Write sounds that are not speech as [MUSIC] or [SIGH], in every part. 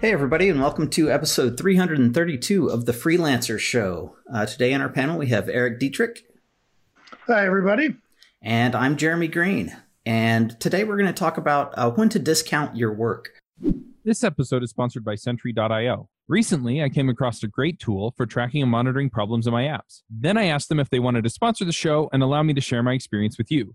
Hey, everybody, and welcome to episode 332 of the Freelancer Show. Uh, today on our panel, we have Erik Dietrich. Hi, everybody. And I'm Jeremy Green. And today we're going to talk about uh, when to discount your work. This episode is sponsored by Sentry.io. Recently, I came across a great tool for tracking and monitoring problems in my apps. Then I asked them if they wanted to sponsor the show and allow me to share my experience with you.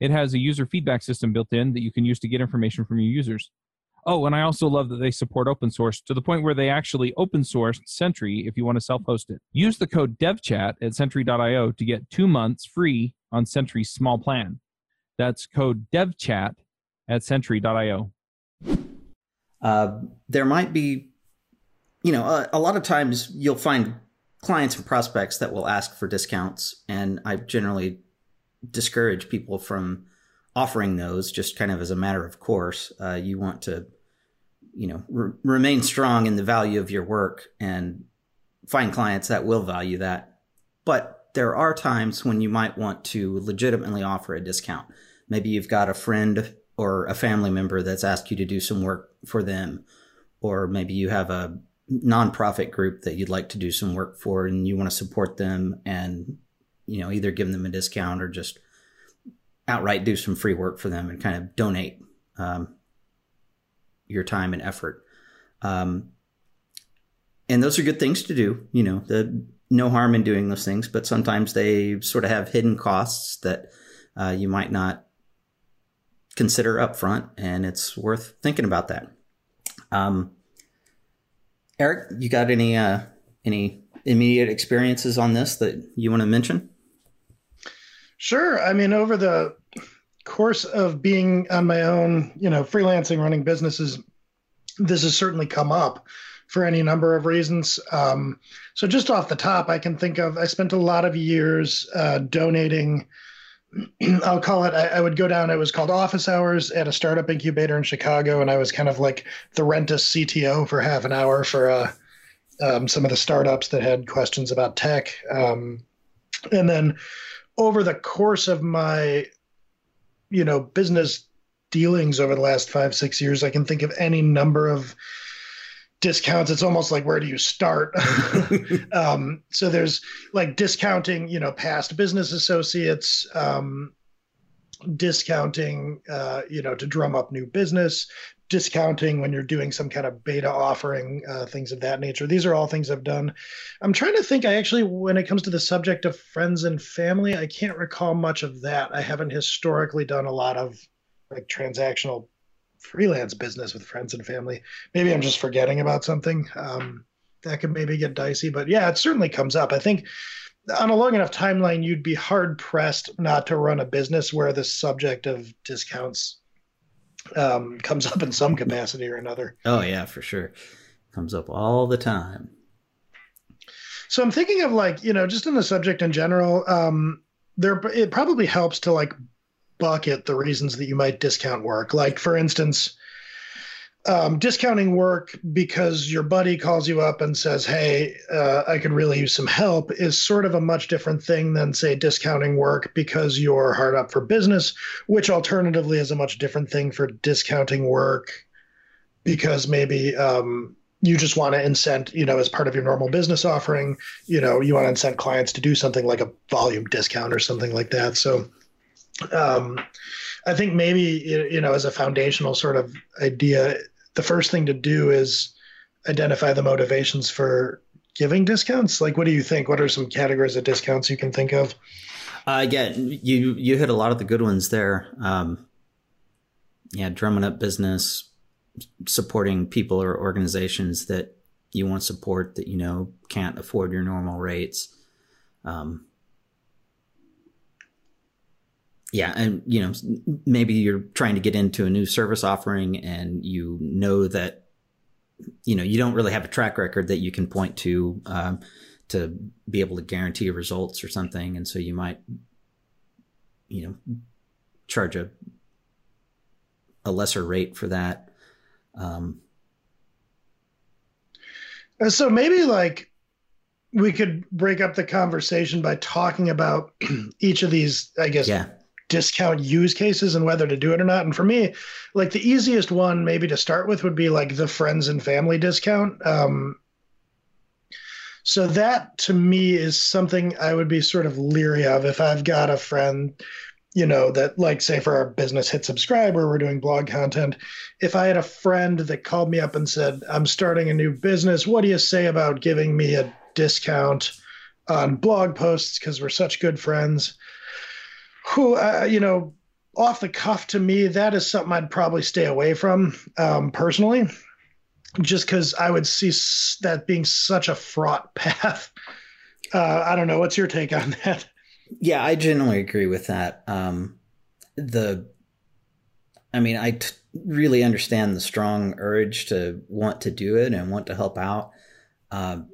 it has a user feedback system built in that you can use to get information from your users. Oh, and I also love that they support open source to the point where they actually open source Sentry if you want to self host it. Use the code DevChat at Sentry.io to get two months free on Sentry's small plan. That's code DevChat at Sentry.io. Uh, there might be, you know, a, a lot of times you'll find clients and prospects that will ask for discounts, and I generally discourage people from offering those just kind of as a matter of course. Uh, you want to, you know, re- remain strong in the value of your work and find clients that will value that. But there are times when you might want to legitimately offer a discount. Maybe you've got a friend or a family member that's asked you to do some work for them, or maybe you have a nonprofit group that you'd like to do some work for and you want to support them and you know, either give them a discount or just outright do some free work for them and kind of donate um, your time and effort. Um, and those are good things to do. You know, the no harm in doing those things, but sometimes they sort of have hidden costs that uh, you might not consider upfront, and it's worth thinking about that. Um, Erik, you got any uh, any immediate experiences on this that you want to mention? Sure. I mean, over the course of being on my own, you know, freelancing, running businesses, this has certainly come up for any number of reasons. Um, so, just off the top, I can think of I spent a lot of years uh, donating. [CLEARS THROAT] I'll call it, I, I, would go down, it was called office hours at a startup incubator in Chicago. And I was kind of like the Rentus CTO for half an hour for uh, um, some of the startups that had questions about tech. Um, and then over the course of my, you know, business dealings over the last five, six years, I can think of any number of discounts. It's almost like where do you start? [LAUGHS] um, so there's like discounting, you know, past business associates, um, discounting, uh, you know, to drum up new business, discounting when you're doing some kind of beta offering, uh, things of that nature. These are all things I've done. I'm trying to think. I actually, when it comes to the subject of friends and family, I can't recall much of that. I haven't historically done a lot of like transactional freelance business with friends and family. Maybe I'm just forgetting about something. Um, that could maybe get dicey, but yeah, it certainly comes up. I think on a long enough timeline, you'd be hard pressed not to run a business where the subject of discounts um, comes up in some capacity or another. Oh yeah, for sure, comes up all the time. So I'm thinking of like you know just in the subject in general. Um, there it probably helps to like bucket the reasons that you might discount work. Like for instance, um, discounting work because your buddy calls you up and says, "Hey, uh, I could really use some help," is sort of a much different thing than say discounting work because you're hard up for business, which alternatively is a much different thing for discounting work because maybe um, you just want to incent, you know, as part of your normal business offering, you know, you want to incent clients to do something like a volume discount or something like that. So. Um, I think maybe you know as a foundational sort of idea, the first thing to do is identify the motivations for giving discounts. Like, what do you think? What are some categories of discounts you can think of? Uh, yeah, you you hit a lot of the good ones there. Um, yeah, drumming up business, supporting people or organizations that you want to support that you know can't afford your normal rates. Um, yeah and you know maybe you're trying to get into a new service offering and you know that you know you don't really have a track record that you can point to um, to be able to guarantee results or something, and so you might, you know, charge a a lesser rate for that. Um, so maybe like we could break up the conversation by talking about [CLEARS THROAT] each of these, I guess, yeah. Discount use cases and whether to do it or not. And for me, like the easiest one maybe to start with would be like the friends and family discount. Um, so that to me is something I would be sort of leery of if I've got a friend you know that like say for our business Hit Subscribe or we're doing blog content if i had a friend that called me up and said i'm starting a new business what do you say about giving me a discount on blog posts because we're such good friends who uh, you know off the cuff to me that is something i'd probably stay away from um, personally just because i would see that being such a fraught [LAUGHS] path uh, i don't know what's your take on that yeah, I generally agree with that. Um, the, I mean, I t- really understand the strong urge to want to do it and want to help out. Um,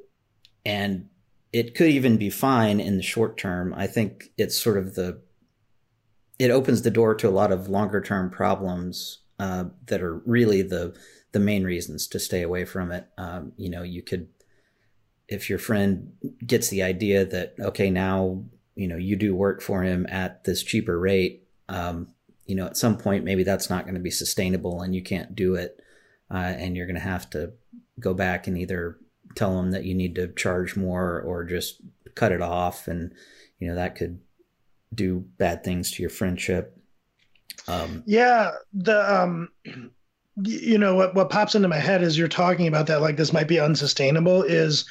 and it could even be fine in the short term. I think it's sort of the, it opens the door to a lot of longer term problems uh, that are really the the main reasons to stay away from it. Um, you know, you could, if your friend gets the idea that okay, now you know you do work for him at this cheaper rate um, you know at some point maybe that's not going to be sustainable and you can't do it uh, and you're going to have to go back and either tell him that you need to charge more or just cut it off and you know that could do bad things to your friendship um, yeah the um you know what what pops into my head as you're talking about that like this might be unsustainable is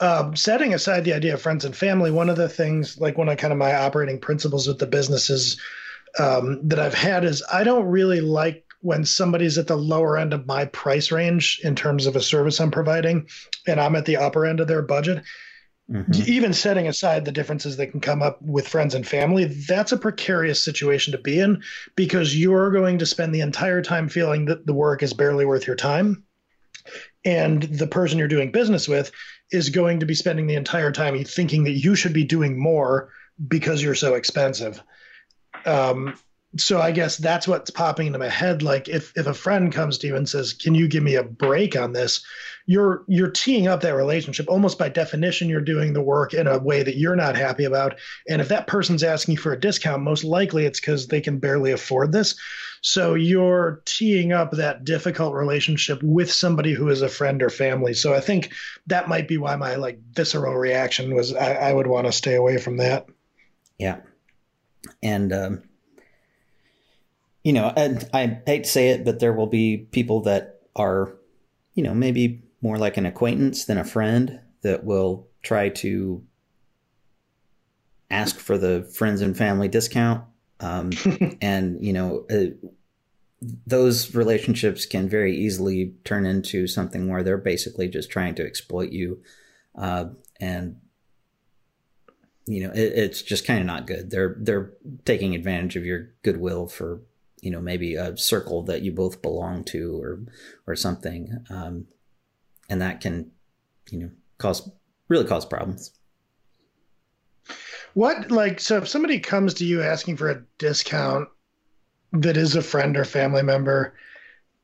um, setting aside the idea of friends and family, one of the things, like one of kind of my operating principles with the businesses um, that I've had is I don't really like when somebody's at the lower end of my price range in terms of a service I'm providing, and I'm at the upper end of their budget. Mm-hmm. Even setting aside the differences that can come up with friends and family, that's a precarious situation to be in because you're going to spend the entire time feeling that the work is barely worth your time. And the person you're doing business with is going to be spending the entire time thinking that you should be doing more because you're so expensive. Um, so I guess that's what's popping into my head. Like if if a friend comes to you and says, "Can you give me a break on this?" You're you're teeing up that relationship. Almost by definition, you're doing the work in a way that you're not happy about. And if that person's asking for a discount, most likely it's because they can barely afford this. So you're teeing up that difficult relationship with somebody who is a friend or family. So I think that might be why my like visceral reaction was I, I would want to stay away from that. Yeah. And um, you know, I, I hate to say it, but there will be people that are, you know, maybe more like an acquaintance than a friend that will try to ask for the friends and family discount um, [LAUGHS] and you know, uh, those relationships can very easily turn into something where they're basically just trying to exploit you, uh, and you know, it, it's just kind of not good. They're they're taking advantage of your goodwill for you know maybe a circle that you both belong to or or something, um, and that can you know cause really cause problems. What like so if somebody comes to you asking for a discount that is a friend or family member,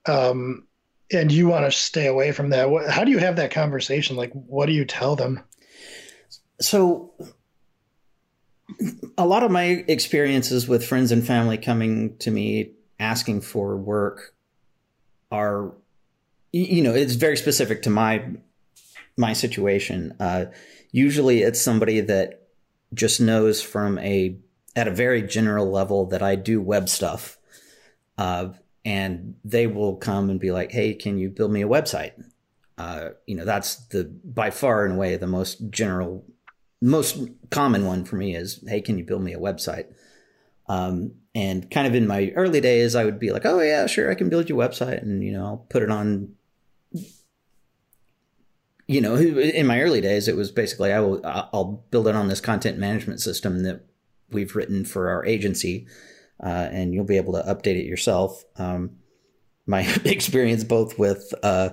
um, and you want to stay away from that, what, how do you have that conversation? Like, what do you tell them? So, a lot of my experiences with friends and family coming to me asking for work are, you know, it's very specific to my my situation. Uh, usually, it's somebody that just knows from a at a very general level that I do web stuff. Uh, and they will come and be like, "Hey, can you build me a website?" Uh, you know, that's the by far and away the most general, most common one for me is, "Hey, can you build me a website?" Um, and kind of in my early days, I would be like, "Oh yeah, sure, I can build you a website," and you know, I'll put it on you know, in my early days, it was basically I will I'll build it on this content management system that we've written for our agency, uh, and you'll be able to update it yourself. Um, my [LAUGHS] experience both with uh,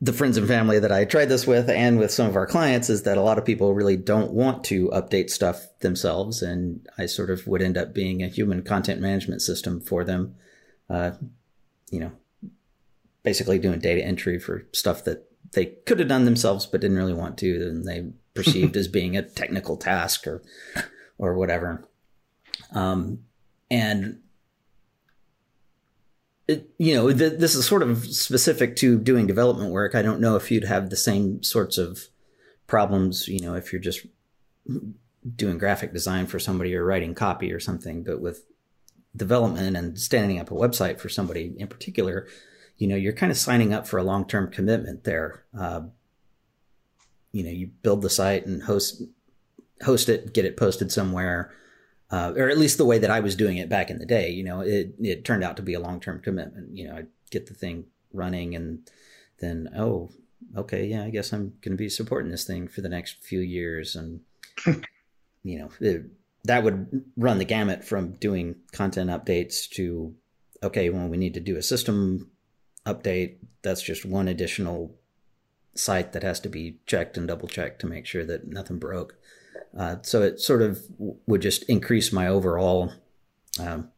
the friends and family that I tried this with and with some of our clients is that a lot of people really don't want to update stuff themselves. And I sort of would end up being a human content management system for them. Uh, you know, basically doing data entry for stuff that they could have done themselves but didn't really want to, and they [LAUGHS] perceived as being a technical task or or whatever. Um, and it, you know, th- this is sort of specific to doing development work. I don't know if you'd have the same sorts of problems, you know, if you're just doing graphic design for somebody or writing copy or something, but with development and standing up a website for somebody in particular, you know, you're kind of signing up for a long term commitment there. Uh, you know, you build the site and host host it, get it posted somewhere, uh, or at least the way that I was doing it back in the day. You know, it it turned out to be a long term commitment. You know, I get the thing running, and then oh, okay, yeah, I guess I'm going to be supporting this thing for the next few years, and [LAUGHS] you know, it, that would run the gamut from doing content updates to okay, well, we need to do a system update. That's just one additional site that has to be checked and double checked to make sure that nothing broke. Uh, so it sort of would just increase my overall um,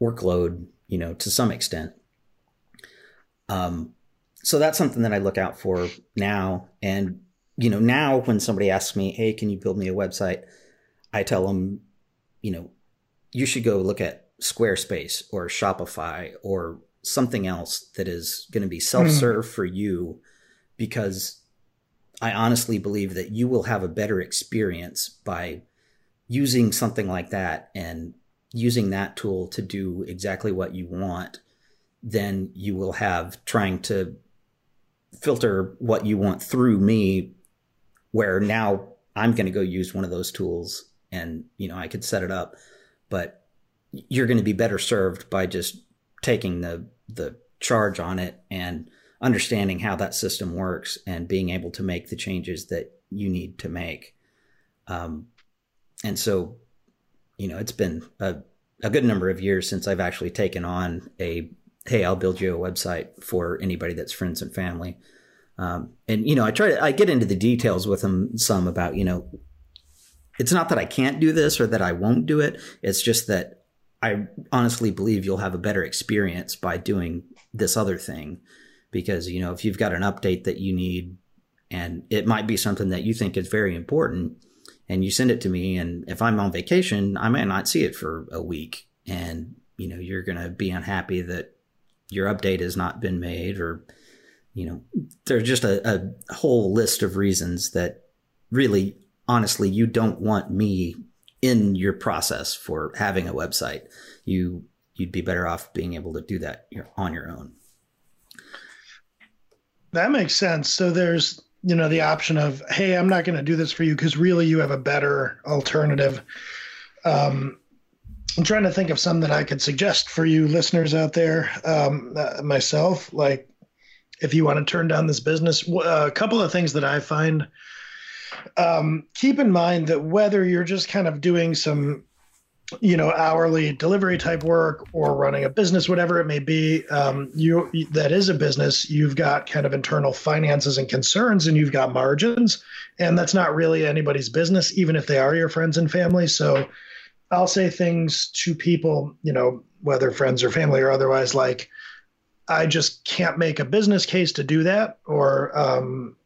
workload, you know, to some extent. Um, so that's something that I look out for now. And, you know, now when somebody asks me, hey, can you build me a website? I tell them, you know, you should go look at Squarespace or Shopify or something else that is going to be self serve mm. for you because I honestly believe that you will have a better experience by using something like that and using that tool to do exactly what you want than you will have trying to filter what you want through me where now I'm going to go use one of those tools and you know I could set it up. But you're going to be better served by just taking the the charge on it and understanding how that system works and being able to make the changes that you need to make. Um, and so, you know, it's been a, a good number of years since I've actually taken on a, hey, I'll build you a website for anybody that's friends and family. Um, and, you know, I try to, I get into the details with them some about, you know, it's not that I can't do this or that I won't do it. It's just that I honestly believe you'll have a better experience by doing this other thing because you know if you've got an update that you need and it might be something that you think is very important and you send it to me and if i'm on vacation i might not see it for a week and you know you're going to be unhappy that your update has not been made or you know there's just a, a whole list of reasons that really honestly you don't want me in your process for having a website. You you'd be better off being able to do that on your own that makes sense. So there's, you know, the option of, hey, I'm not going to do this for you because really you have a better alternative. Um, I'm trying to think of some that I could suggest for you listeners out there. Um, uh, myself, like if you want to turn down this business, uh, a couple of things that I find. Um, keep in mind that whether you're just kind of doing some you know hourly delivery type work or running a business whatever it may be um, you that is a business you've got kind of internal finances and concerns and you've got margins. And that's not really anybody's business even if they are your friends and family. So i'll say things to people you know whether friends or family or otherwise like i just can't make a business case to do that or um,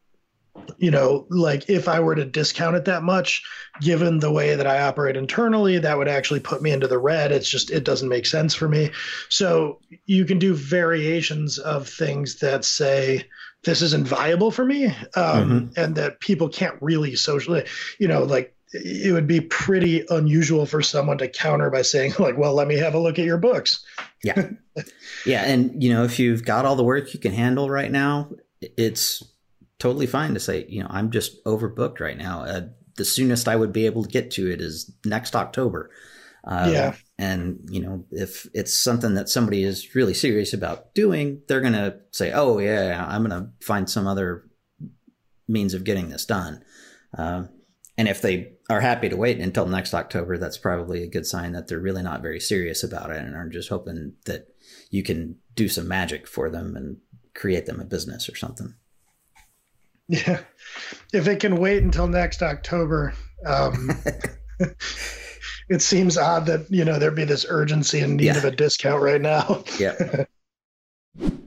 you know, like if I were to discount it that much, given the way that I operate internally, that would actually put me into the red. It's just, it doesn't make sense for me. So you can do variations of things that say, this isn't viable for me, um, mm-hmm. and that people can't really socially, you know, like it would be pretty unusual for someone to counter by saying, like, well, let me have a look at your books. Yeah. [LAUGHS] yeah. And, you know, if you've got all the work you can handle right now, it's totally fine to say, you know, I'm just overbooked right now. Uh, the soonest I would be able to get to it is next October. Uh, yeah. And, you know, if it's something that somebody is really serious about doing, they're going to say, oh, yeah, I'm going to find some other means of getting this done. Uh, and if they are happy to wait until next October, that's probably a good sign that they're really not very serious about it and are just hoping that you can do some magic for them and create them a business or something. Yeah. If it can wait until next October, um, [LAUGHS] it seems odd that, you know, there'd be this urgency and need Yeah. of a discount right now. Yeah. [LAUGHS]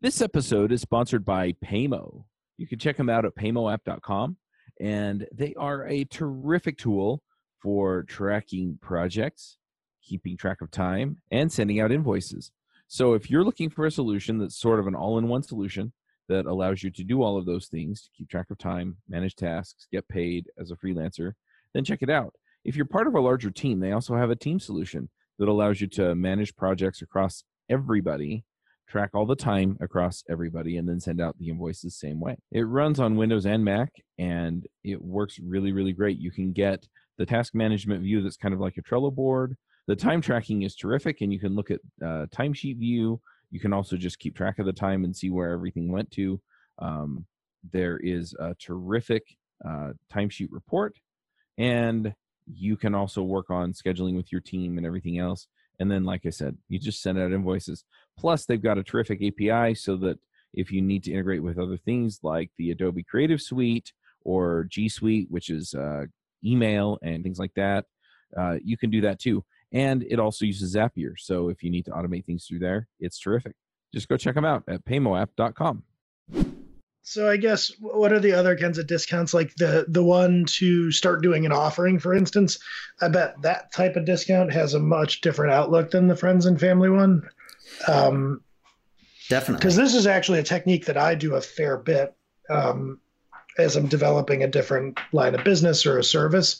This episode is sponsored by Paymo. You can check them out at paymoapp.com, and they are a terrific tool for tracking projects, keeping track of time, and sending out invoices. So if you're looking for a solution that's sort of an all in one solution that allows you to do all of those things to keep track of time, manage tasks, get paid as a freelancer, then check it out. If you're part of a larger team, they also have a team solution that allows you to manage projects across everybody track all the time across everybody and then send out the invoices same way. It runs on Windows and Mac and it works really really great. You can get the task management view that's kind of like a Trello board. The time tracking is terrific and you can look at uh, timesheet view. You can also just keep track of the time and see where everything went to. Um, there is a terrific uh, timesheet report and you can also work on scheduling with your team and everything else. And then, like I said, you just send out invoices. Plus, they've got a terrific API so that if you need to integrate with other things like the Adobe Creative Suite or G Suite, which is uh, email and things like that, uh, you can do that too. And it also uses Zapier. So if you need to automate things through there, it's terrific. Just go check them out at paymoapp.com. So I guess what are the other kinds of discounts? Like the the one to start doing an offering, for instance. I bet that type of discount has a much different outlook than the friends and family one. Um, Definitely. because this is actually a technique that I do a fair bit um, as I'm developing a different line of business or a service.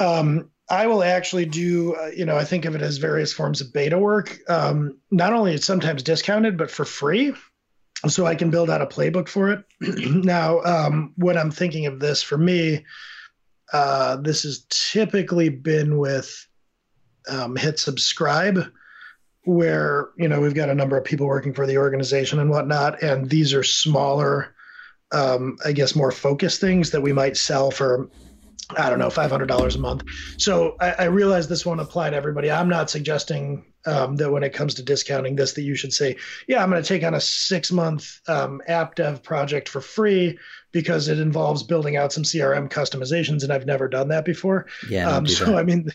Um, I will actually do, uh, you know, I think of it as various forms of beta work. Um, not only it's sometimes discounted, but for free. So I can build out a playbook for it. [CLEARS THROAT] now, um, when I'm thinking of this for me, uh, this has typically been with um, Hit Subscribe where you know we've got a number of people working for the organization and whatnot and these are smaller um, i guess more focused things that we might sell for i don't know $500 a month so i, I realize this won't apply to everybody i'm not suggesting um, that when it comes to discounting this that you should say yeah i'm going to take on a six month um, app dev project for free because it involves building out some crm customizations and i've never done that before yeah. um, so that. I mean,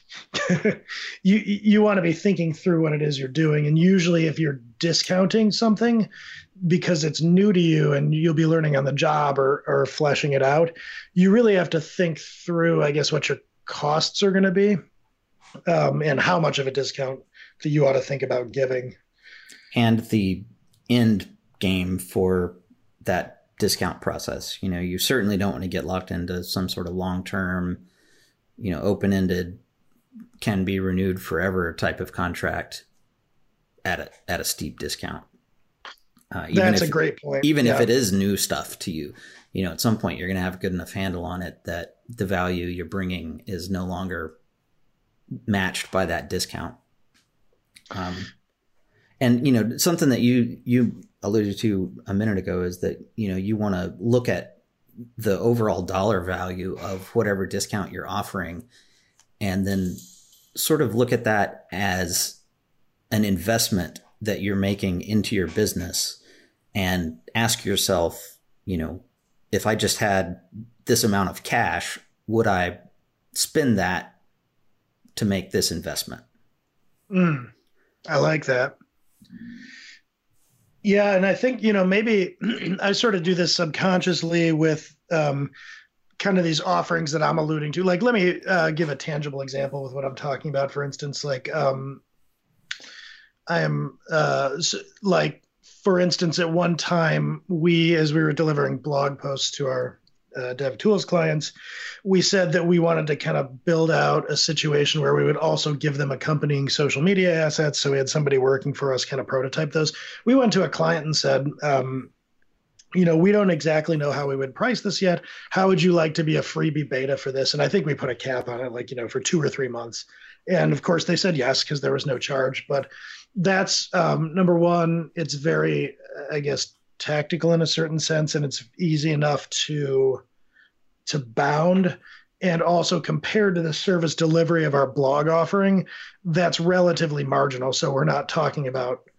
[LAUGHS] you you want to be thinking through what it is you're doing, and usually if you're discounting something because it's new to you and you'll be learning on the job or or fleshing it out, you really have to think through, I guess, what your costs are going to be, um, and how much of a discount that you ought to think about giving. and the end game for that discount process. You know, you certainly don't want to get locked into some sort of long term, you know, open ended, can be renewed forever type of contract at a at a steep discount. Uh, even That's if, a great point. even if it is new stuff to you, you know, at some point you're going to have a good enough handle on it that the value you're bringing is no longer matched by that discount. Um, and you know, something that you you alluded to a minute ago is that you know you want to look at the overall dollar value of whatever discount you're offering, and then sort of look at that as an investment that you're making into your business and ask yourself, you know, if I just had this amount of cash, would I spend that to make this investment? Mm, I like that. Yeah, and I think you know maybe [CLEARS THROAT] I sort of do this subconsciously with um, kind of these offerings that I'm alluding to. Like, let me uh, give a tangible example with what I'm talking about. For instance, like um, I am uh, like, for instance, at one time we, as we were delivering blog posts to our uh, Dev Tools clients, we said that we wanted to kind of build out a situation where we would also give them accompanying social media assets. So we had somebody working for us kind of prototype those. We went to a client and said, um, you know, we don't exactly know how we would price this yet. How would you like to be a freebie beta for this? And I think we put a cap on it, like, you know, for two or three months. And of course, they said yes because there was no charge. But that's um, number one, it's very, I guess, tactical in a certain sense, and it's easy enough to to bound and also compared to the service delivery of our blog offering that's relatively marginal so we're not talking about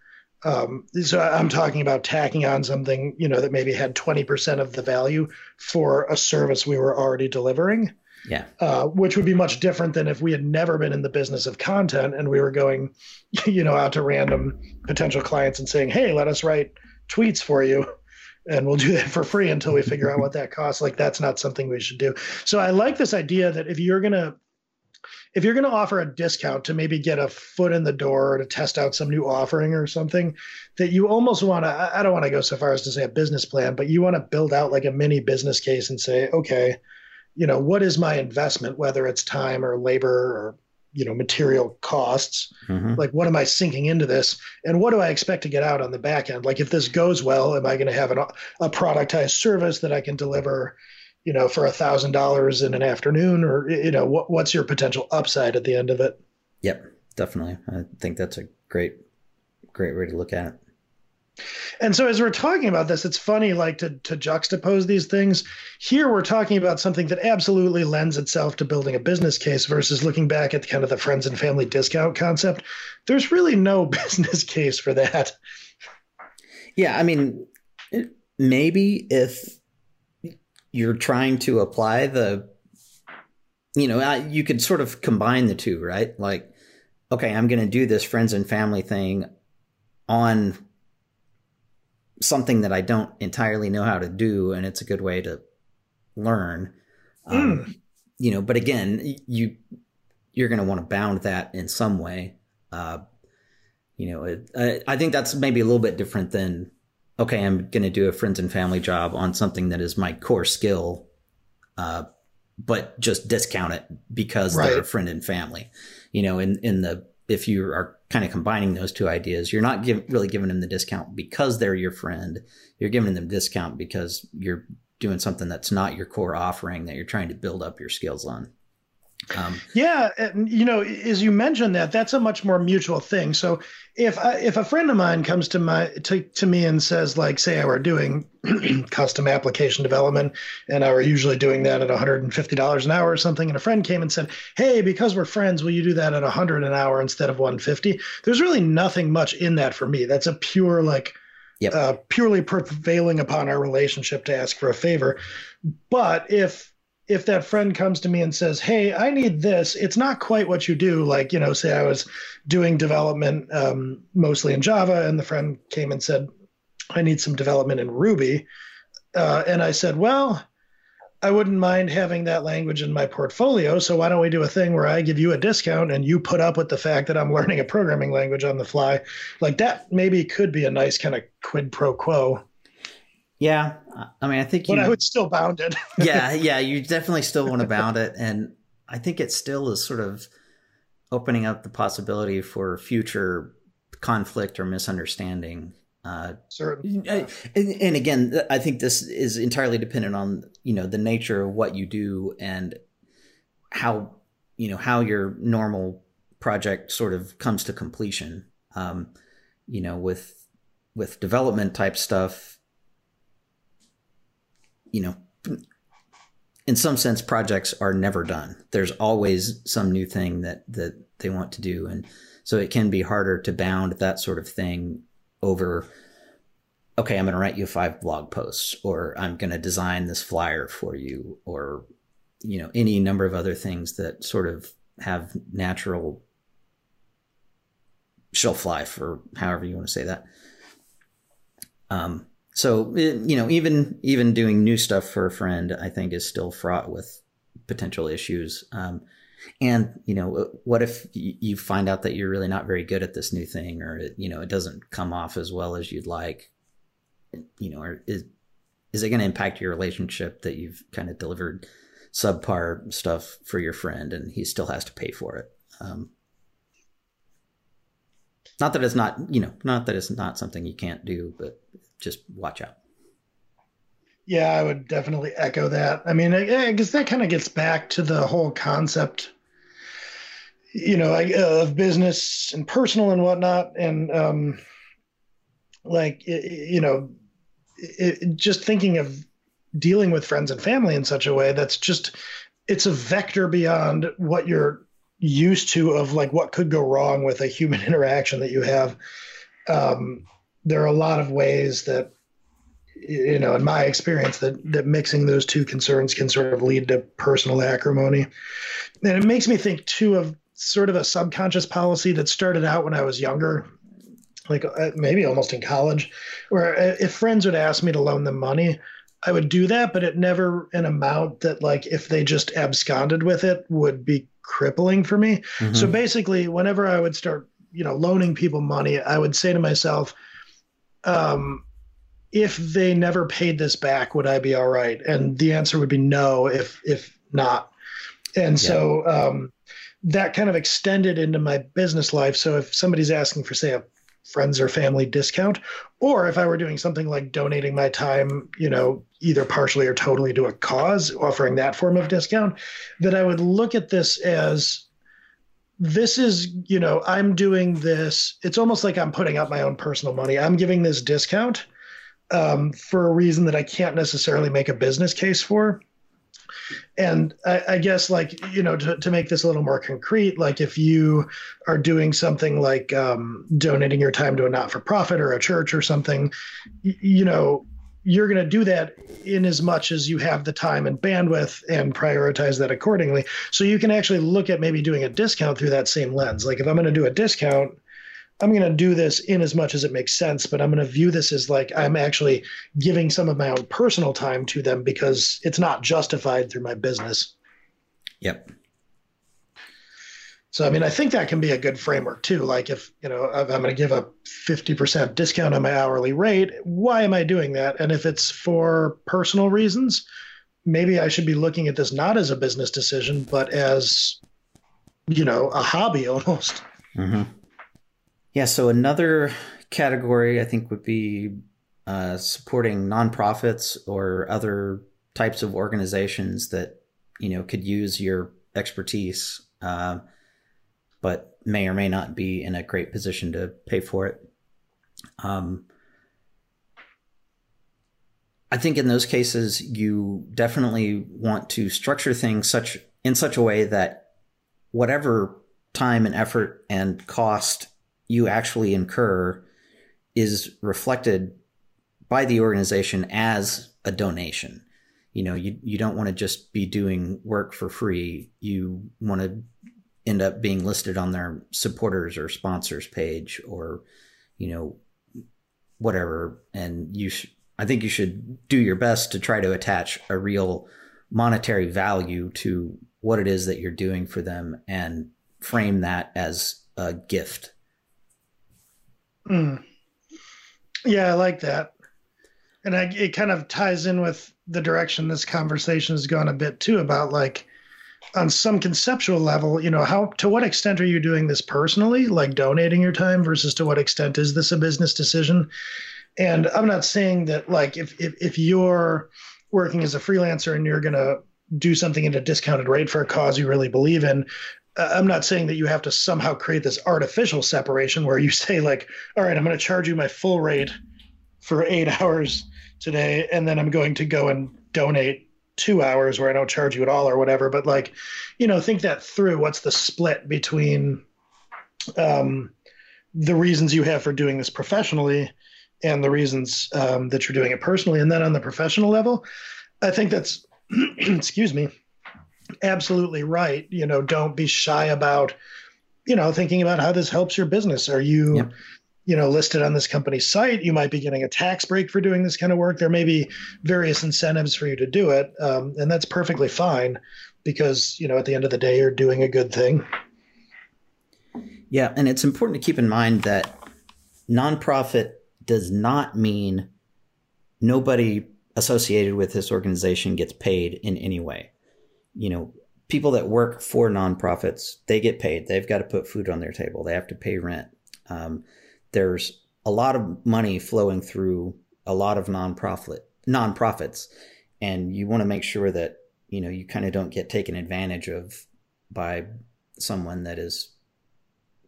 Um, so I'm talking about tacking on something, you know, that maybe had 20% of the value for a service we were already delivering. Yeah. Uh, which would be much different than if we had never been in the business of content and we were going, [LAUGHS] you know, out to random potential clients and saying, "Hey, let us write tweets for you." [LAUGHS] And we'll do that for free until we figure out what that costs. Like that's not something we should do. So I like this idea that if you're gonna if you're going to offer a discount to maybe get a foot in the door or to test out some new offering or something that you almost want to i don't want to go so far as to say a business plan but you want to build out like a mini business case and say okay you know what is my investment whether it's time or labor or you know material costs mm-hmm. like what am i sinking into this and what do i expect to get out on the back end like if this goes well am i going to have an, a productized service that i can deliver you know, for a thousand dollars in an afternoon, or you know, what, what's your potential upside at the end of it? Yep, definitely. I think that's a great, great way to look at it. And so, as we're talking about this, it's funny, like to to juxtapose these things. Here, we're talking about something that absolutely lends itself to building a business case versus looking back at kind of the friends and family discount concept. There's really no [LAUGHS] business case for that. Yeah, I mean, maybe if you're trying to apply the you know you could sort of combine the two right like okay i'm going to do this friends and family thing on something that i don't entirely know how to do and it's a good way to learn mm. um, hmm. you know but again you you're going to want to bound that in some way uh, you know it, I, I think that's maybe a little bit different than okay, I'm going to do a friends and family job on something that is my core skill, uh, but just discount it because right. they're a friend and family. You know, in in the if you are kind of combining those two ideas, you're not give, really giving them the discount because they're your friend. You're giving them discount because you're doing something that's not your core offering that you're trying to build up your skills on. Um, yeah, and, you know, as you mentioned that, that's a much more mutual thing. So if I, if a friend of mine comes to my to, to me and says, like, say I were doing [CLEARS THROAT] custom application development, and I were usually doing that at one hundred and fifty dollars an hour or something, and a friend came and said, "Hey, because we're friends, will you do that at a hundred an hour instead of one fifty? There's really nothing much in that for me. That's a pure like. Yep. Uh, purely prevailing upon our relationship to ask for a favor. But if if that friend comes to me and says, "Hey, I need this," it's not quite what you do. Like you know, say I was doing development um, mostly in Java, and the friend came and said, "I need some development in Ruby," uh, and I said, "Well." I wouldn't mind having that language in my portfolio. So why don't we do a thing where I give you a discount and you put up with the fact that I'm [LAUGHS] learning a programming language on the fly? Like that maybe could be a nice kind of quid pro quo. Yeah, I mean, I think you. But I would still bound it. [LAUGHS] yeah, yeah, you definitely still want to bound it, and I think it still is sort of opening up the possibility for future conflict or misunderstanding. Uh, Certainly. And, and again, I think this is entirely dependent on you know the nature of what you do and how you know how your normal project sort of comes to completion. Um, you know, with with development type stuff you know, in some sense, projects are never done. There's always some new thing that that they want to do, and so it can be harder to bound that sort of thing over. Okay, I'm going to write you five blog posts, or I'm going to design this flyer for you, or you know, any number of other things that sort of have natural shelf life, or however you want to say that. Um, so you know, even even doing new stuff for a friend, I think, is still fraught with potential issues. Um, and you know, what if you find out that you're really not very good at this new thing, or it, you know, it doesn't come off as well as you'd like? You know, or is is it going to impact your relationship that you've kind of delivered subpar stuff for your friend, and he still has to pay for it? Um, not that it's not, you know, not that it's not something you can't do, but just watch out. Yeah, I would definitely echo that. I mean, I, I guess that kind of gets back to the whole concept, you know, of business and personal and whatnot, and um, like you know, it, just thinking of dealing with friends and family in such a way that's just it's a vector beyond what you're used to of like what could go wrong with a human [LAUGHS] interaction that you have um, there are a lot of ways that you know in my experience that that mixing those two concerns can sort of lead to personal acrimony and it makes me think too of sort of a subconscious policy that started out when i was younger like uh, maybe almost in college where uh, if friends would ask me to loan them money i would do that but it never an amount that like if they just absconded with it would be crippling for me mm-hmm. so basically whenever i would start you know loaning people money i would say to myself um, if they never paid this back, would I be all right? And the answer would be no, if if not. And yeah. so um, that kind of extended into my business life. So if somebody's asking for, say, a friends or family discount, or if I were doing something like donating my time, you know, either partially or totally to a cause, offering that form of discount, that I would look at this as this is, you know, I'm doing this. It's almost like I'm putting up my own personal money. I'm giving this discount um, for a reason that I can't necessarily make a business case for. And I, I, guess, like, you know, to, to make this a little more concrete, like if you are doing something like um, donating your time to a not for profit or a church or something, you, you know, you're going to do that in as much as you have the time and bandwidth and prioritize that accordingly. So you can actually look at maybe doing a discount through that same lens. Like if I'm going to do a discount, I'm going to do this in as much as it makes sense, but I'm going to view this as like I'm actually giving some of my own personal time to them because it's not justified through my business. Yep. So, I mean, I think that can be a good framework too. Like, if you know, I'm going to give a 50% discount on my hourly rate, why am I doing that? And if it's for personal reasons, maybe I should be looking at this not as a business decision, but as, you know, a hobby [LAUGHS] almost. Mm-hmm. Yeah. So, another category I think would be uh, supporting nonprofits or other types of organizations that, you know, could use your expertise. Uh, but may or may not be in a great position to pay for it. Um, I think in those cases, you definitely want to structure things such in such a way that whatever time and effort and cost you actually incur is reflected by the organization as a donation. You know, you, you don't want to just be doing work for free. You want to end up being listed on their supporters or sponsors page or you know whatever and you sh- I think you should do your best to try to attach a real monetary value to what it is that you're doing for them and frame that as a gift. Mm. Yeah, I like that. And I, it kind of ties in with the direction this conversation has gone a bit too about like on some conceptual level, you know, how to what extent are you doing this personally, like donating your time, versus to what extent is this a business decision? And I'm not saying that like if if, if you're working as a freelancer and you're gonna do something at a discounted rate for a cause you really believe in, uh, I'm not saying that you have to somehow create this artificial separation where you [LAUGHS] say like, all right, I'm going to charge you my full rate for eight [LAUGHS] hours today, and then I'm going to go and donate two hours where I don't charge you at all or whatever. But like, you know, think that through. What's the split between um, the reasons you have for doing this professionally and the reasons um, that you're doing it personally? And then on the professional level, I think that's, [CLEARS THROAT] excuse me, absolutely right. You know, don't be shy about, you know, thinking about how this helps your business. Are you, you know listed on this company's site you might be getting a tax break for doing this kind of work. There may be various incentives for you to do it um, and that's perfectly fine because you know at the end of the day you're doing a good thing. Yeah and it's important to keep in mind that nonprofit does not mean nobody associated with this organization gets paid in any way. You know people that work for nonprofits they get paid. They've got to put food on their table. They have to pay rent. Um, there's a lot of money flowing through a lot of nonprofit nonprofits, and you want to make sure that you know you kind of don't get taken advantage of by someone that is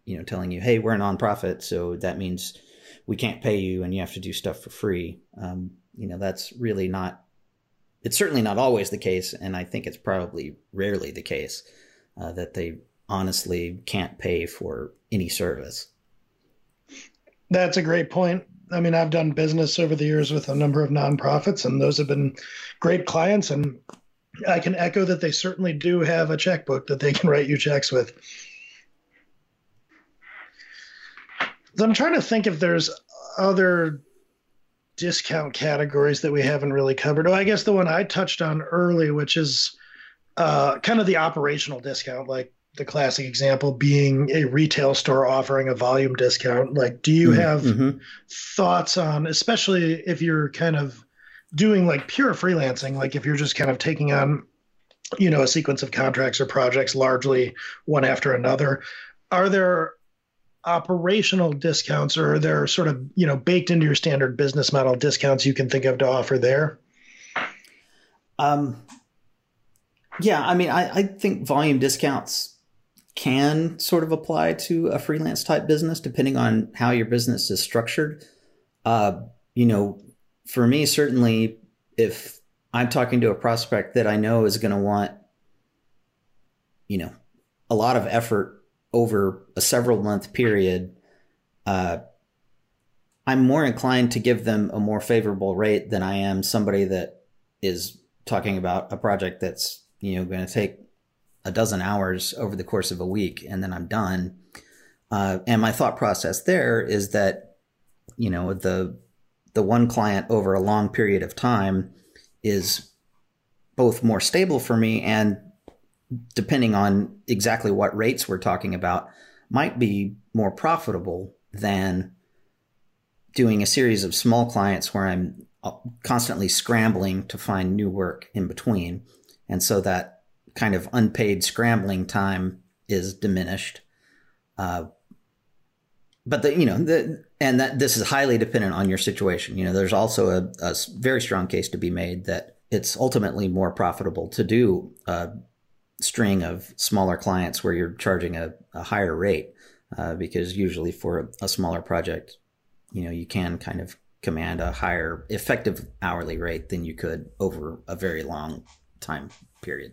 you know telling you, hey, we're a nonprofit, so that means we can't pay you and you have to do stuff for free. Um, you know, that's really not. It's certainly not always the case, and I think it's probably rarely the case uh, that they honestly can't pay for any service. That's a great point. I mean, I've done business over the years with a number of nonprofits, and those have been great clients. And I can echo that they certainly do have a checkbook that they can write you checks with. So I'm trying to think if there's other discount categories that we haven't really covered. Oh, I guess the one I touched on early, which is uh, kind of the operational discount, like the classic example being a retail store offering a volume discount. Like, do you mm-hmm. have mm-hmm. thoughts on, especially if you're kind of doing like pure freelancing, like if you're just kind of taking on, you know, a sequence of contracts or projects largely one after another, are there operational discounts or are there sort of, you know, baked into your standard business model discounts you can think of to offer there? Um, yeah, I mean, I, I think volume discounts can sort of apply to a freelance type business depending on how your business is structured. Uh, you know, for me, certainly, if I'm talking to a prospect that I know is going to want, you know, a lot of effort over a several month period, uh, I'm more inclined to give them a more favorable rate than I am somebody that is talking about a project that's you know going to take a dozen hours over the course of a week and then I'm done. Uh, and my thought process there is that, you know, the the one client over a long period of time is both more stable for me and depending on exactly what rates we're talking about might be more profitable than doing a series of small clients where I'm constantly scrambling to find new work in between. And so that kind of unpaid scrambling time is diminished. Uh, but the you know the and that this is highly dependent on your situation. You know, there's also a, a very strong case to be made that it's ultimately more profitable to do a string of smaller clients where you're charging a, a higher rate uh, because usually for a, a smaller project, you know, you can kind of command a higher effective hourly rate than you could over a very long time period.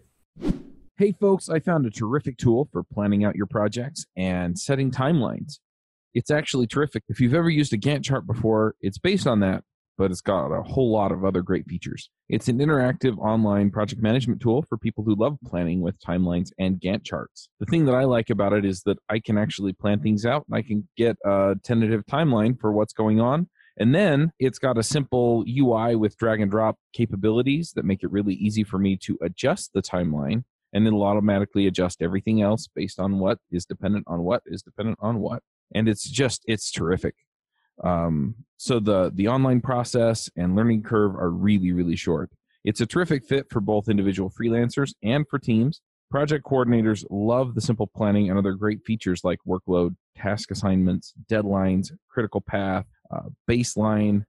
Hey, folks, I found a terrific tool for planning out your projects and setting timelines. It's actually terrific. If you've ever used a Gantt chart before, it's based on that, but it's got a whole lot of other great features. It's an interactive online project management tool for people who love planning with timelines and Gantt charts. The thing that I like about it is that I can actually plan things out and I can get a tentative timeline for what's going on and then it's got a simple UI with drag and drop capabilities that make it really easy for me to adjust the timeline. And it'll automatically adjust everything else based on what is dependent on what is dependent on what. And it's just, it's terrific. Um, so the the online process and learning curve are really, really short. It's a terrific fit for both individual freelancers and for teams. Project coordinators love the simple planning and other great features like workload, task assignments, deadlines, critical path, uh, baseline.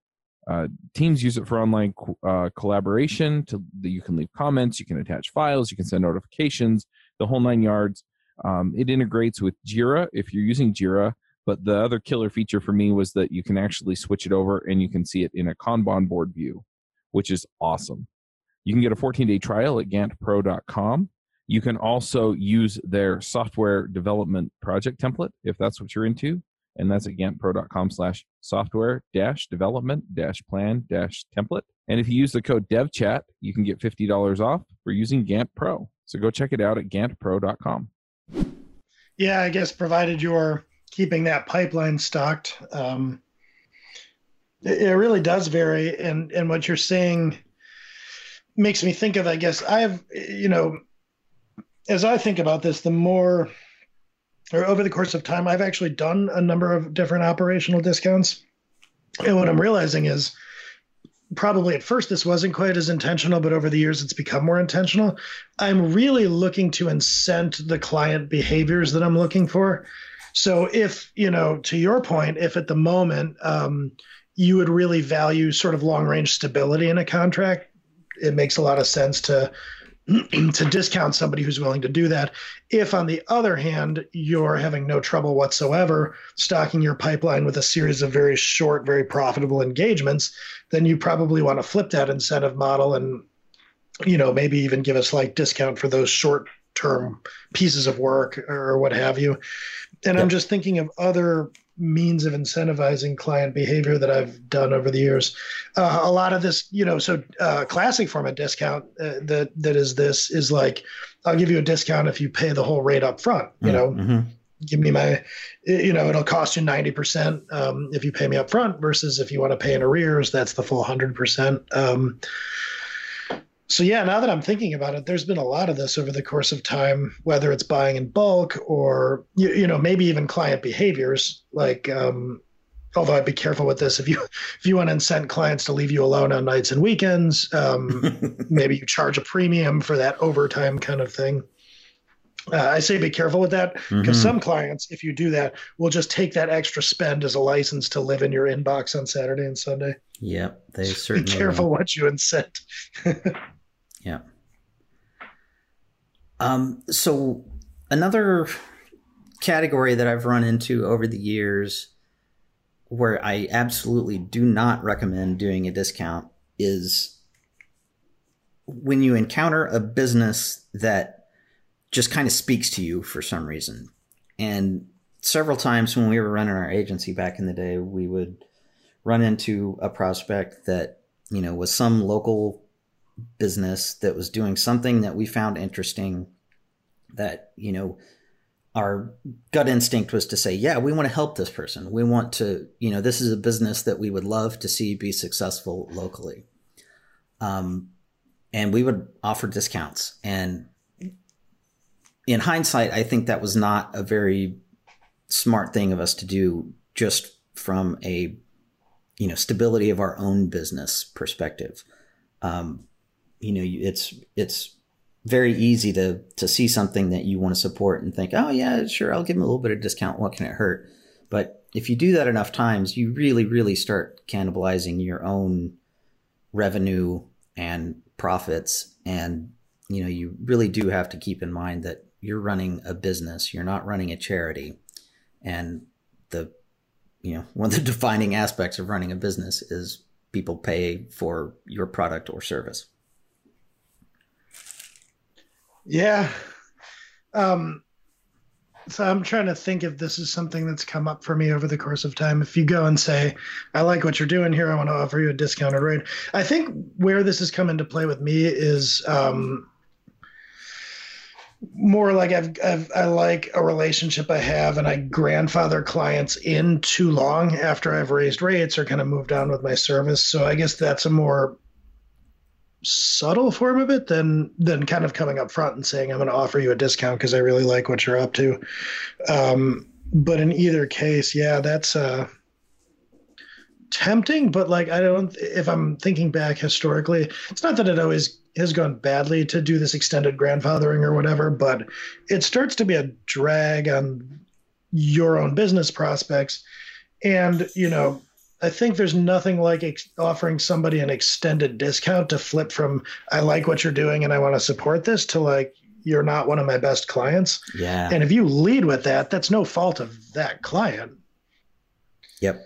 Uh, teams use it for online uh, collaboration. To you can leave comments, you can attach files, you can send notifications, the whole nine yards. Um, it integrates with Jira if you're using Jira. But the other killer feature for me was that you can actually switch it over and you can see it in a Kanban board view, which is awesome. You can get a 14 day trial at ganttpro.com. You can also use their software development project template if that's what you're into and that's at ganttpro.com slash software dash development dash plan dash template. And if you use the code devchat, you can get $50 off for using GanttPRO. So go check it out at ganttpro.com. Yeah, I guess provided you're keeping that pipeline stocked, um, it, it really does vary. And, and what you're saying makes me think of, I guess, I have, you know, as I think about this, the more or over the course of time, I've actually done a number of different operational discounts. And what I'm realizing is probably at first this wasn't quite as intentional, but over the years it's become more intentional. I'm really looking to incent the client behaviors that I'm looking for. So if, you know, to your point, if at the moment um, you would really value sort of long range stability in a contract, it makes a lot of sense to [CLEARS THROAT] to discount somebody who's willing to do that. If, on the other hand, you're having no trouble whatsoever stocking your pipeline with a series of very short, very profitable engagements, then you probably want to flip that incentive model and, you know, maybe even give a slight discount for those short term pieces of work or what have you. And. I'm just thinking of other means of incentivizing client behavior that I've done over the years. Uh, a lot of this, you know, so uh, classic form of discount uh, that that is this is like I'll give you a discount if you pay the whole rate up front. You know, mm-hmm. give me my, you know, it'll cost you ninety percent um, if you pay me up front versus if you want to pay in arrears, that's the full hundred percent. So yeah, now that I'm thinking about it, there's been a lot of this over the course of time, whether it's buying in bulk or you, you know maybe even client behaviors. Like, um, although I'd be careful with this, if you [LAUGHS] if you want to incent clients to leave you alone on nights and weekends, um, [LAUGHS] maybe you charge a premium for that overtime kind of thing. Uh, I say be careful with that because mm-hmm. some clients, if you do that, will just take that extra spend as a license to live in your inbox on Saturday and Sunday. Yep, they certainly. Be careful what you incent. [LAUGHS] Yeah. Um, so another category that I've run into over the years where I absolutely do not recommend doing a discount is when you encounter a business that just kind of speaks to you for some reason. And several times when we were running our agency back in the day, we would run into a prospect that, you know, was some local business that was doing something that we found interesting that you know our gut instinct was to say yeah we want to help this person. We want to you know this is a business that we would love to see be successful locally. Um, and we would offer discounts. And in hindsight i think that was not a very smart thing of us to do just from a you know stability of our own business perspective. Um, you know, it's it's very easy to to see something that you want to support and think, oh yeah, sure, I'll give them a little bit of discount. What can it hurt? But if you do that enough times, you really, really start cannibalizing your own revenue and profits. And you know, you really do have to keep in mind that you're running a business. You're not running a charity. And the you know, one of the [LAUGHS] defining aspects of running a business is people pay for your product or service. Yeah. Um, so I'm trying to think if this is something that's come up for me over the course of time. If you go and say, I like what you're doing here, I want to offer you a discounted rate. I think where this has come into play with me is um, more like I've, I've, i like a relationship I have and I grandfather clients in too long after I've raised rates or kind of moved on with my service. So I guess that's a more subtle form of it than than kind of coming up front and saying I'm going to offer you a discount because I really like what you're up to. Um, but in either case, yeah, that's uh, tempting. But like, I don't. If I'm thinking back historically, it's not that it always has gone badly to do this extended grandfathering or whatever, but it starts to be a drag on your own business prospects. And you know, I think there's nothing like ex- offering somebody an extended discount to flip from I like what you're doing and I want to support this to like you're not one of my best clients. Yeah. And if you lead with that, that's no fault of that client. Yep.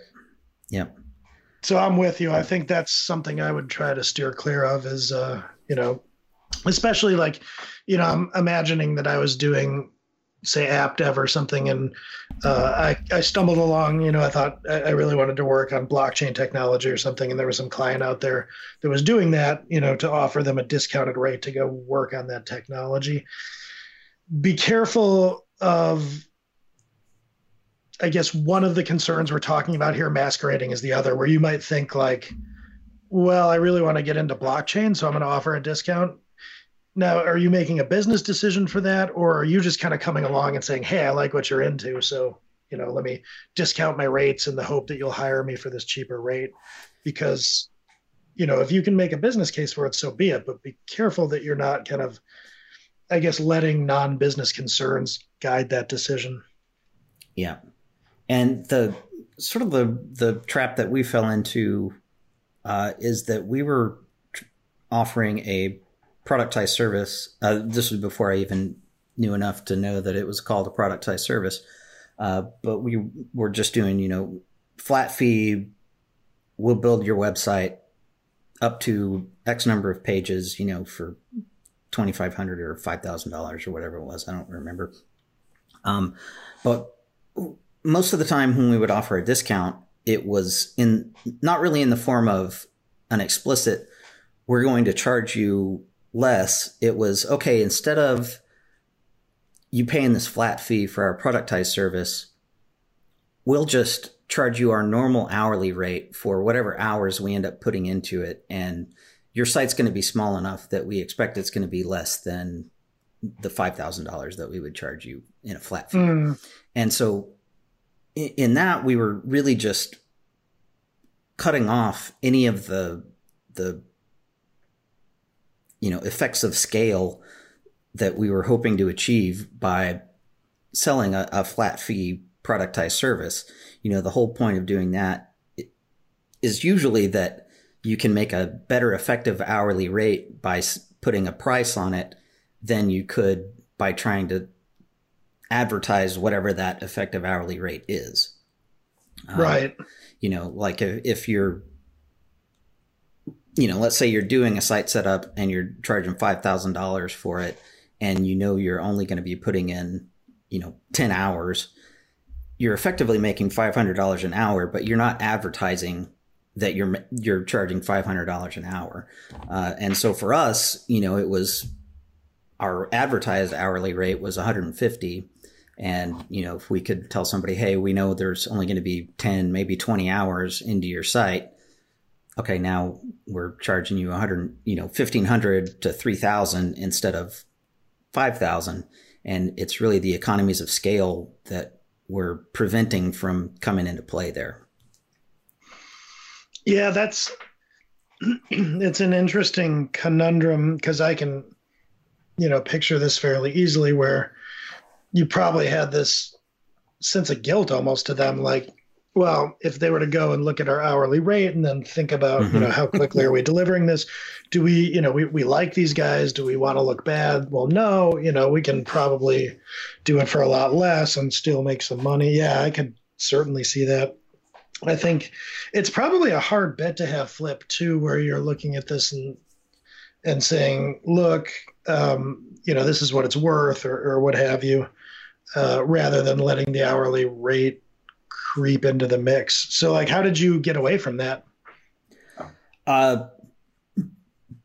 Yep. So I'm with you. I think that's something I would try to steer clear of is uh, you know, especially like, you know, I'm imagining that I was doing say app dev or something and uh, I, I stumbled along you know i thought i really wanted to work on blockchain technology or something and there was some client out there that was doing that you know to offer them a discounted rate to go work on that technology. Be careful of i guess one of the concerns we're talking about here masquerading as the other where you might think like well i really want to get into blockchain so i'm going to offer a discount now, are you making a business decision for that, or are you just kind of coming along and saying, "Hey, I like what you're into, so you know, let me discount my rates in the hope that you'll hire me for this cheaper rate"? Because you know, if you can make a business case for it, so be it. But be careful that you're not kind of, I guess, letting non-business concerns guide that decision. Yeah, and the sort of the the trap that we fell into uh, is that we were offering a productized service. Uh, this was before I even knew enough to know that it was called a productized service. Uh, but we were just doing, you know, flat fee. We'll build your website up to X number of pages, you know, for twenty five hundred or five thousand dollars or whatever it was. I don't remember. Um, but most of the time when we would offer a discount, it was in not really in the form of an explicit, we're going to charge you less. It was okay, instead of you paying this flat fee for our productized service, we'll just charge you our normal hourly rate for whatever hours we end up putting into it. And your site's going to be small enough that we expect it's going to be less than the $5,000 that we would charge you in a flat fee. Mm. And so in that, we were really just cutting off any of the, the, you know, effects of scale that we were hoping to achieve by selling a, a flat fee productized service. You know, the whole point of doing that is usually that you can make a better effective hourly rate by putting a price on it than you could by trying to advertise whatever that effective hourly rate is. Um, right. You know, like if, if you're, you know, let's say you're doing a site setup and you're charging $5,000 for it and you know you're only going to be putting in, you know, 10 hours, you're effectively making $500 an hour, but you're not advertising that you're you're charging $500 an hour. Uh, and so for us, you know, it was our advertised hourly rate was 150 and you know if we could tell somebody hey we know there's only going to be 10 maybe 20 hours into your site okay now we're charging you 100 you know 1500 to 3000 instead of 5000 and it's really the economies of scale that we're preventing from coming into play there. Yeah that's [CLEARS THROAT] it's an interesting conundrum because i can you know picture this fairly easily where you probably had this sense of guilt almost to them like well if they were to go and look at our hourly rate and then think about mm-hmm. you know mm-hmm. how quickly are we delivering this do we you know we, we like these guys do we want to look bad well no you know we can probably do it for a lot less and still make some money yeah i could certainly see that i think it's probably a hard bet to have flip too where you're looking at this and and saying look um, you know, this is what it's worth or, or what have you, uh, rather than letting the hourly rate creep into the mix. So, like, how did you get away from that? Uh,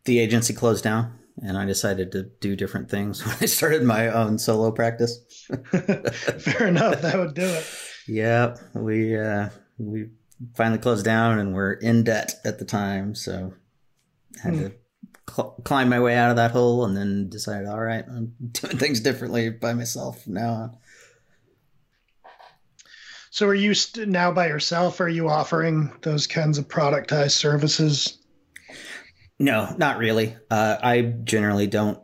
the agency closed down and I decided to do different things [LAUGHS] when I started my own solo practice. [LAUGHS] Fair enough. That would do it. Yeah. We, uh, we finally closed down and we're in debt at the time. So I had hmm. to cl- climb my way out of that hole and then decided, all right, I'm doing things differently by myself now. So, are you st- now by yourself? Are you offering those kinds of productized services? No, not really. Uh, I generally don't.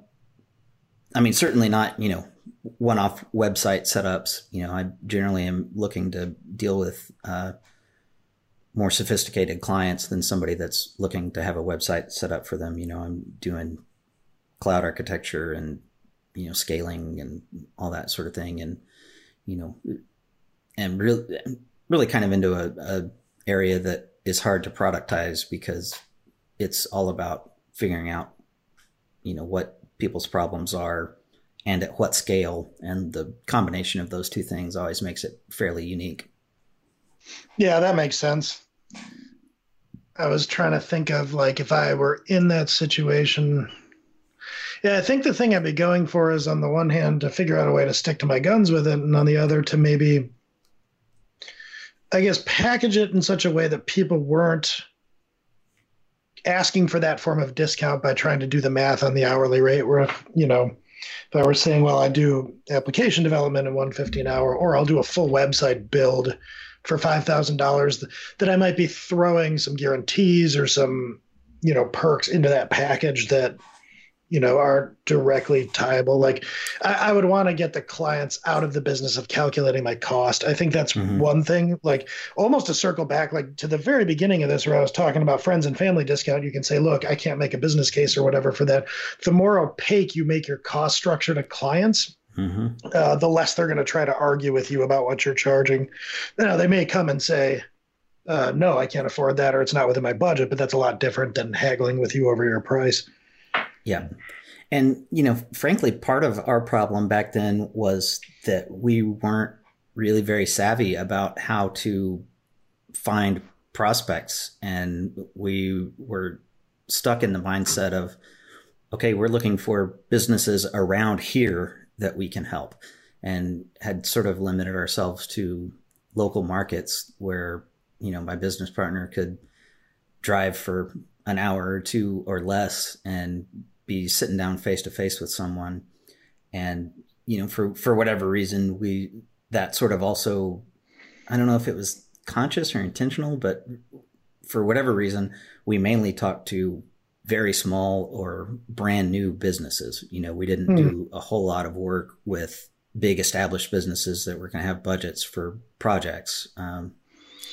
I mean, certainly not. You know, one-off website setups. You know, I generally am looking to deal with uh, more sophisticated clients than somebody that's looking to have a website set up for them. You know, I'm doing cloud architecture and you know scaling and all that sort of thing, and you know, and really, really kind of into a, a area that is hard to productize because it's all about figuring out, you know, what people's problems are and at what scale, and the combination of those two things always makes it fairly unique. Yeah, that makes sense. I was trying to think of like if I were in that situation. Yeah, I think the thing I'd be going for is on the one hand to figure out a way to stick to my guns with it, and on the other to maybe, I guess, package it in such a way that people weren't asking for that form of discount by trying to do the math on the hourly rate. Where if you know, if I were saying, well, I do application development at 150 an hour, or I'll do a full website build for five thousand dollars that I might be throwing some guarantees or some you know perks into that package that you know are directly tieable like i, I would want to get the clients out of the business of calculating my cost i think that's mm-hmm. one thing like almost to circle back like to the very beginning of this where i was talking about friends and family discount you can say look i can't make a business case or whatever for that the more opaque you make your cost structure to clients mm-hmm. uh, the less they're going to try to argue with you about what you're charging. Now, they may come and say, uh, no, I can't afford that, or it's not within my budget, but that's a lot different than haggling with you over your price. Yeah. And, you know, frankly, part of our problem back then was that we weren't really very savvy about how to find prospects. And we were stuck in the mindset of, okay, we're looking for businesses around here that we can help and had sort of limited ourselves to local markets where, you know, my business partner could drive for an hour or two or less and be sitting down face to face with someone. And, you know, for, for whatever reason, we, that sort of also, I don't know if it was conscious or intentional, but for whatever reason, we mainly talked to very small or brand new businesses. You know, we didn't hmm. do a whole lot of work with big established businesses that were going to have budgets for projects. Um,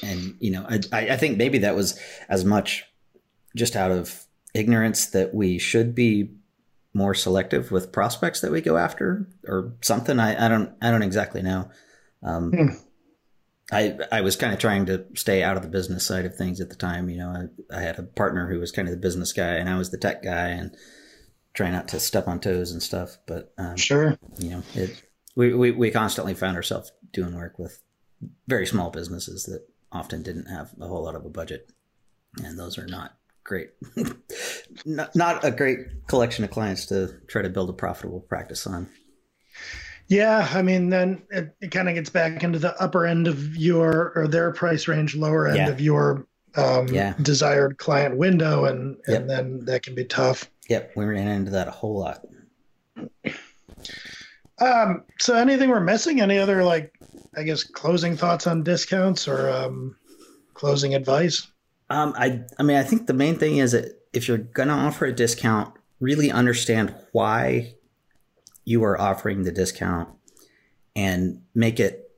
and you know, I, I think maybe that was as much just out of ignorance that we should be more selective with prospects that we go after or something. I, I don't I don't exactly know. Um, hmm. I I was kind of trying to stay out of the business side of things at the time. You know, I, I had a partner who was kind of the business guy, and I was the tech guy, and try not to step on toes and stuff. But um, sure, you know, it we, we we constantly found ourselves doing work with very small businesses that often didn't have a whole lot of a budget, and those are not great, [LAUGHS] not not a great collection of clients to try to build a profitable practice on. Yeah, I mean, then it, it kind of gets back into the upper end of your or their price range, lower end yeah. of your um, yeah. desired client window, and and yep. then that can be tough. Yep, we ran into that a whole lot. Um, so anything we're missing? Any other like, I guess, closing thoughts on discounts or um, closing advice? Um, I I mean, I think the main thing is that if you're gonna offer a discount, really understand why you are offering the discount and make it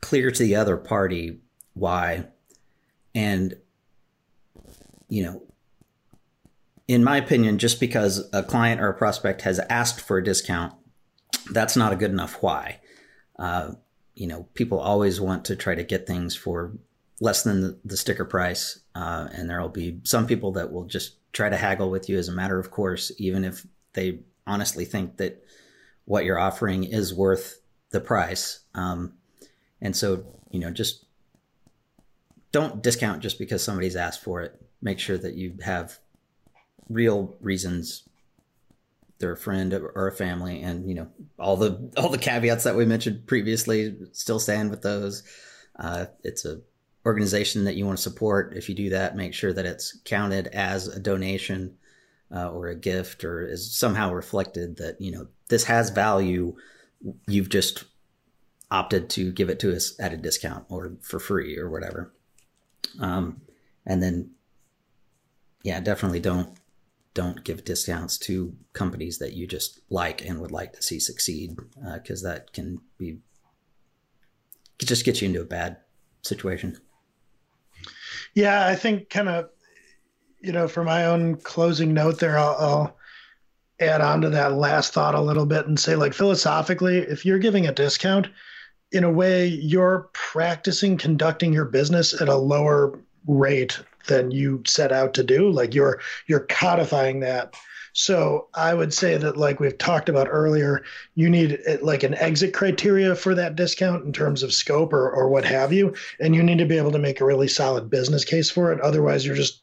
clear to the other party why. And, you know, in my opinion, just because a client or a prospect has asked for a discount, that's not a good enough why. Uh, you know, people always want to try to get things for less than the, the sticker price. Uh, and there will be some people that will just try to haggle with you as a matter of course, even if they honestly think that what you're offering is worth the price. Um, and so, you know, just don't discount just because somebody's asked for it. Make sure that you have real reasons they're a friend or a family and you know all the all the caveats that we mentioned previously still stand with those uh, it's a organization that you want to support if you do that make sure that it's counted as a donation uh, or a gift or is somehow reflected that you know this has value. You've just opted to give it to us at a discount or for free or whatever. Um, and then yeah definitely don't don't give discounts to companies that you just like and would like to see succeed because uh, that can be just get you into a bad situation yeah i think kind of you know for my own closing note there I'll, I'll add on to that last thought a little bit and say like philosophically if you're giving a discount in a way you're practicing conducting your business at a lower rate than you set out to do. Like you're you're codifying that so i would say that like we've talked about earlier you need eh, like an exit criteria for that discount in terms of scope or, or what have you and you need to be able to make a really solid business case for it otherwise you're just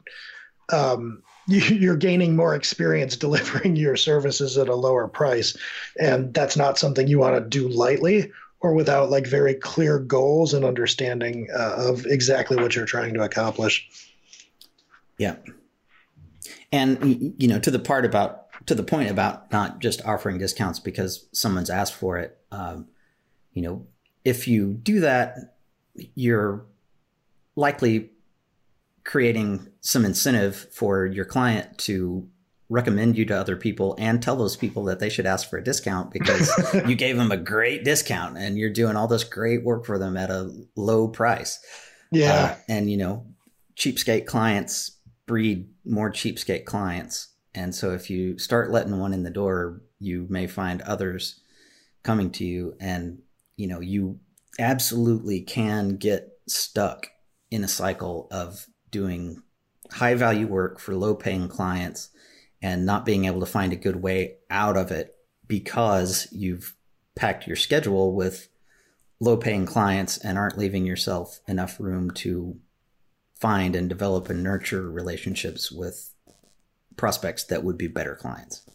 um, [LAUGHS] you're gaining more experience [LAUGHS] delivering your services at a lower price and that's not something you want to do lightly or without like very clear goals and understanding uh, of exactly what you're trying to accomplish. Yeah. And you know, to the part about to the point about not just offering discounts because someone's asked for it, um, you know, if you do that, you're likely creating some incentive for your client to recommend you to other people and tell those people that they should ask for a discount because [LAUGHS] you gave them a great discount and you're doing all this great work for them at a low price. Yeah. Uh, and you know, cheapskate clients breed more cheapskate clients. And so if you start letting one in the door, you may find others coming to you and you know, you absolutely can get stuck in a cycle of doing high value work for low paying clients and not being able to find a good way out of it because you've packed your schedule with low paying clients and aren't leaving yourself enough room to find and develop and nurture relationships with prospects that would be better clients.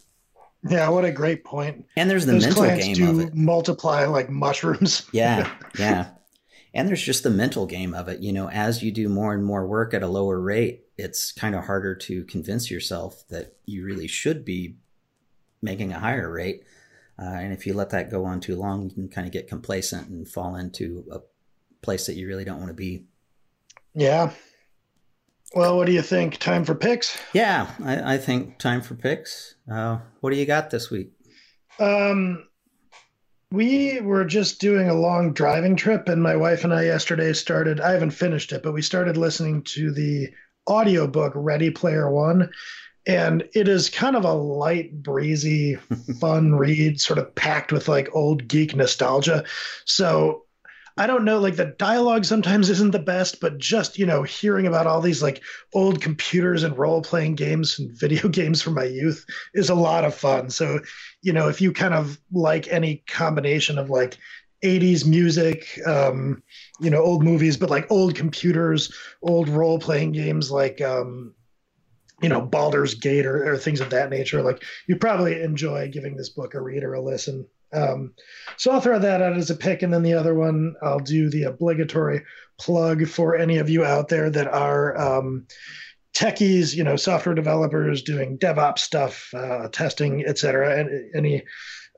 Yeah, what a great point. And there's the Those mental game do of it. Multiply like mushrooms. [LAUGHS] yeah, yeah. And there's just the mental game of it. You know, as you do more and more work at a lower rate, it's kind of harder to convince yourself that you really should be making a higher rate. Uh, and if you let that go on too long, you can kind of get complacent and fall into a place that you really don't want to be. Yeah. Well, what do you think? Time for picks? Yeah, I, I think time for picks. Uh, what do you got this week? Um, we were just doing a long driving trip, and my wife and I yesterday started. I haven't finished it, but we started listening to the audiobook Ready Player One. And it is kind of a light, breezy, [LAUGHS] fun read, sort of packed with like old geek nostalgia. So I don't know, like the dialogue sometimes isn't the best, but just, you know, hearing about all these like old computers and role playing games and [LAUGHS] video games from my youth is a lot of fun. So, you know, if you kind of like any combination of like 80s music, um, you know, old movies, but like old computers, old role playing games like, um, you know, Baldur's Gate or, or, things of that nature. Like you probably enjoy giving this book a read or a listen. Um, so I'll throw that out as a pick, and then the other one I'll do the obligatory plug for any of you out there that are um, techies, you know, software developers doing DevOps stuff, uh, testing, etc. And any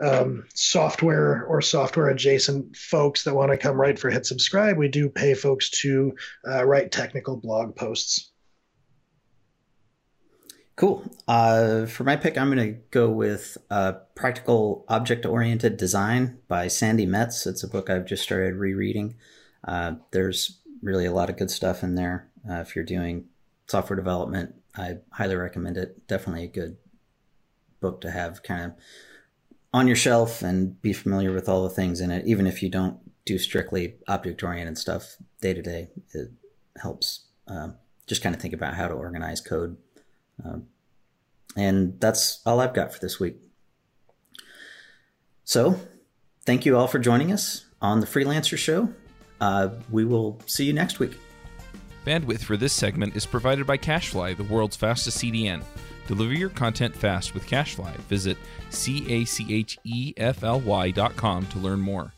um, software or software adjacent folks that want to come write for Hit Subscribe, we do pay folks to uh, write technical blog posts. Cool. Uh, for my pick, I'm going to go with uh, Practical Object Oriented Design by Sandi Metz. It's a book I've just started rereading. Uh, there's really a lot of good stuff in there. Uh, if you're doing software development, I highly recommend it. Definitely a good book to have kind of on your shelf and be familiar with all the things in it. Even if you don't do strictly object oriented stuff day to day, it helps uh, just kind of think about how to organize code um, and that's all I've got for this week. So, thank you all for joining us on the Freelancer Show. Uh, we will see you next week. Bandwidth for this segment is provided by CacheFly, the world's fastest CDN. Deliver your content fast with CacheFly. Visit C A C H E F L Y dot com to learn more.